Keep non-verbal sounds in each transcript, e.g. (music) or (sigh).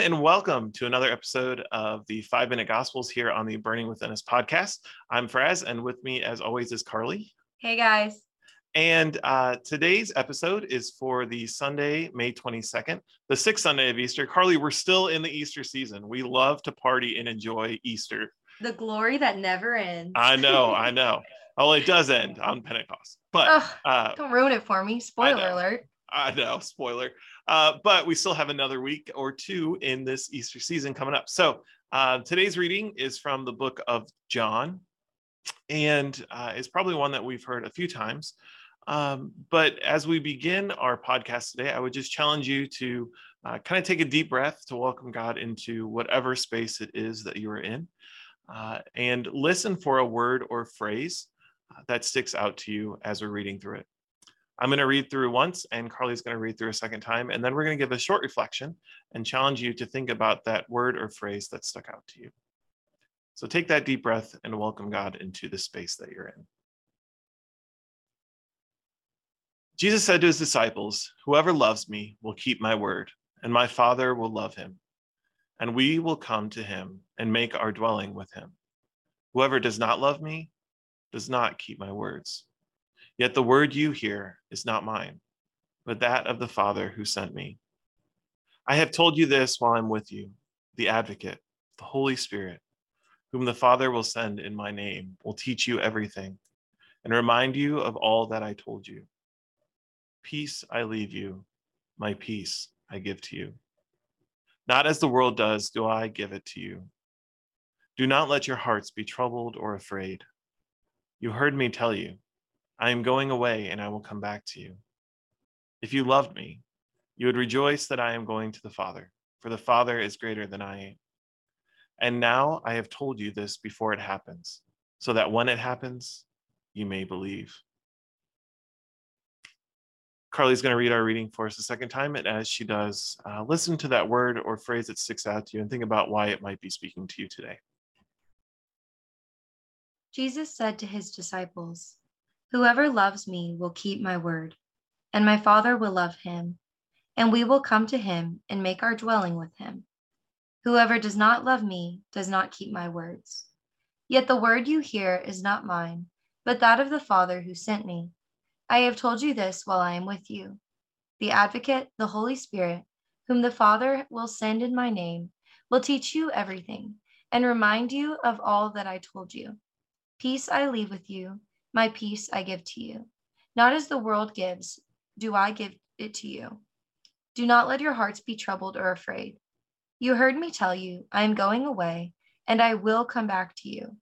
and welcome to another episode of the Five Minute Gospels here on the Burning Within Us podcast. I'm Fraz, and with me, as always, is Carly. Hey, guys. And uh, today's episode is for the Sunday, May 22nd, the sixth Sunday of Easter. Carly, we're still in the Easter season. We love to party and enjoy Easter. The glory that never ends. I know, I (laughs) know. Well, it does end on Pentecost, but Ugh, uh, don't ruin it for me. Spoiler alert. I know, spoiler. Uh, but we still have another week or two in this Easter season coming up. So uh, today's reading is from the book of John, and uh, it's probably one that we've heard a few times. Um, but as we begin our podcast today, I would just challenge you to uh, kind of take a deep breath to welcome God into whatever space it is that you are in, uh, and listen for a word or phrase uh, that sticks out to you as we're reading through it. I'm going to read through once, and Carly's going to read through a second time, and then we're going to give a short reflection and challenge you to think about that word or phrase that stuck out to you. So take that deep breath and welcome God into the space that you're in. Jesus said to his disciples, Whoever loves me will keep my word, and my Father will love him, and we will come to him and make our dwelling with him. Whoever does not love me does not keep my words. Yet the word you hear is not mine, but that of the Father who sent me. I have told you this while I'm with you. The advocate, the Holy Spirit, whom the Father will send in my name, will teach you everything and remind you of all that I told you. Peace I leave you, my peace I give to you. Not as the world does, do I give it to you. Do not let your hearts be troubled or afraid. You heard me tell you I am going away and I will come back to you. If you loved me, you would rejoice that I am going to the Father, for the Father is greater than I am. And now I have told you this before it happens, so that when it happens, you may believe. Carly's going to read our reading for us a second time, and as she does, uh, listen to that word or phrase that sticks out to you and think about why it might be speaking to you today. Jesus said to his disciples, Whoever loves me will keep my word, and my Father will love him, and we will come to him and make our dwelling with him. Whoever does not love me does not keep my words. Yet the word you hear is not mine, but that of the Father who sent me. I have told you this while I am with you. The advocate, the Holy Spirit, whom the Father will send in my name, will teach you everything and remind you of all that I told you. Peace I leave with you my peace I give to you. Not as the world gives, do I give it to you. Do not let your hearts be troubled or afraid. You heard me tell you, I am going away, and I will come back to you.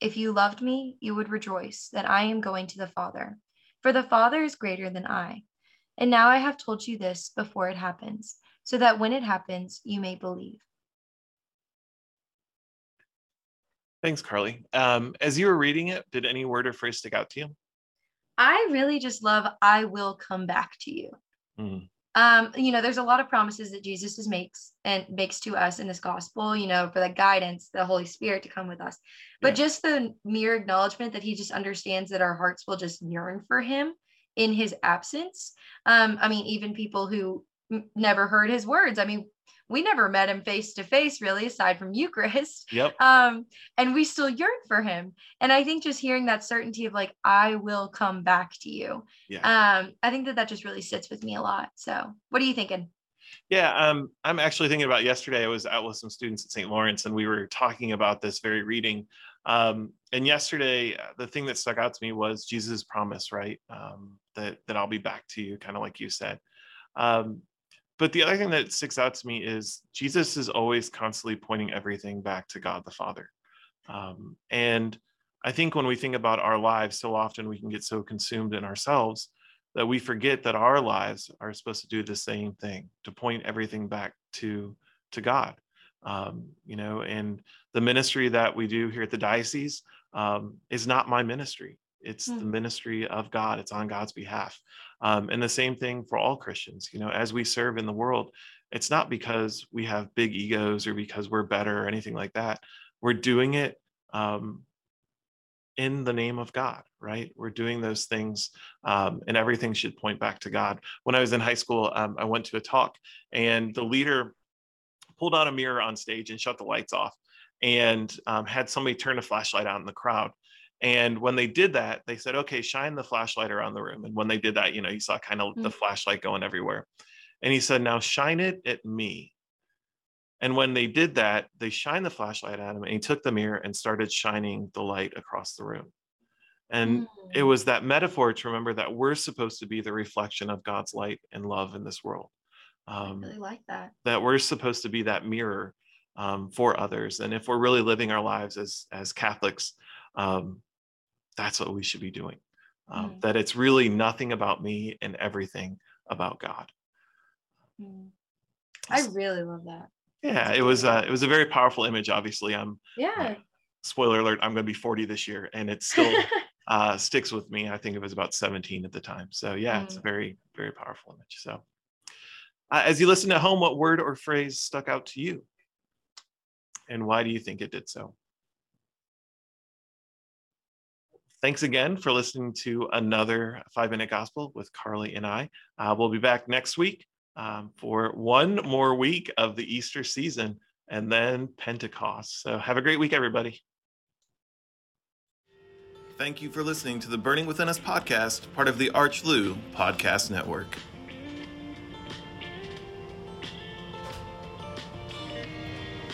If you loved me, you would rejoice that I am going to the Father, for the Father is greater than I. And now I have told you this before it happens, so that when it happens, you may believe. Thanks, Carly. Um, as you were reading it, did any word or phrase stick out to you? I really just love I will come back to you. Mm. Um, you know, there's a lot of promises that Jesus makes and makes to us in this gospel, you know, for the guidance, the Holy Spirit to come with us. But yeah. just the mere acknowledgement that he just understands that our hearts will just yearn for him in his absence. Um, I mean, even people who never heard his words. I mean, we never met him face to face really aside from eucharist (laughs) yep. Um and we still yearn for him. And i think just hearing that certainty of like i will come back to you yeah. um i think that that just really sits with me a lot. So what are you thinking? Yeah um i'm actually thinking about yesterday i was out with some students at st lawrence and we were talking about this very reading. Um and yesterday uh, the thing that stuck out to me was jesus promise right? Um that that i'll be back to you kind of like you said. Um but the other thing that sticks out to me is Jesus is always constantly pointing everything back to God the Father. Um, and I think when we think about our lives, so often we can get so consumed in ourselves that we forget that our lives are supposed to do the same thing, to point everything back to to God. Um, you know, and the ministry that we do here at the diocese um, is not my ministry. It's mm. the ministry of God. It's on God's behalf. Um, and the same thing for all Christians. You know, as we serve in the world, it's not because we have big egos or because we're better or anything like that. We're doing it um, in the name of God, right? We're doing those things, um, and everything should point back to God. When I was in high school, um, I went to a talk, and the leader pulled out a mirror on stage and shut the lights off and um, had somebody turn a flashlight out in the crowd. And when they did that, they said, okay, shine the flashlight around the room. And when they did that, you know, you saw kind of mm-hmm. the flashlight going everywhere. And he said, now shine it at me. And when they did that, they shined the flashlight at him and he took the mirror and started shining the light across the room. And mm. it was that metaphor to remember that we're supposed to be the reflection of God's light and love in this world. Um, I really like that. That we're supposed to be that mirror um, for others. And if we're really living our lives as, as Catholics, um, that's what we should be doing. Mm. That it's really nothing about me and everything about God. Mm. I really love that. Yeah, it was uh, it was a very powerful image. Obviously, I'm yeah. Uh, spoiler alert: I'm going to be 40 this year, and it still (laughs) uh, sticks with me. I think it was about 17 at the time. So yeah, mm. it's a very very powerful image. So uh, as you listen at home, what word or phrase stuck out to you, and why do you think it did so? Thanks again for listening to another five minute gospel with Carly and I. Uh, we'll be back next week um, for one more week of the Easter season and then Pentecost. So have a great week, everybody. Thank you for listening to the Burning Within Us podcast, part of the Arch Lou Podcast Network.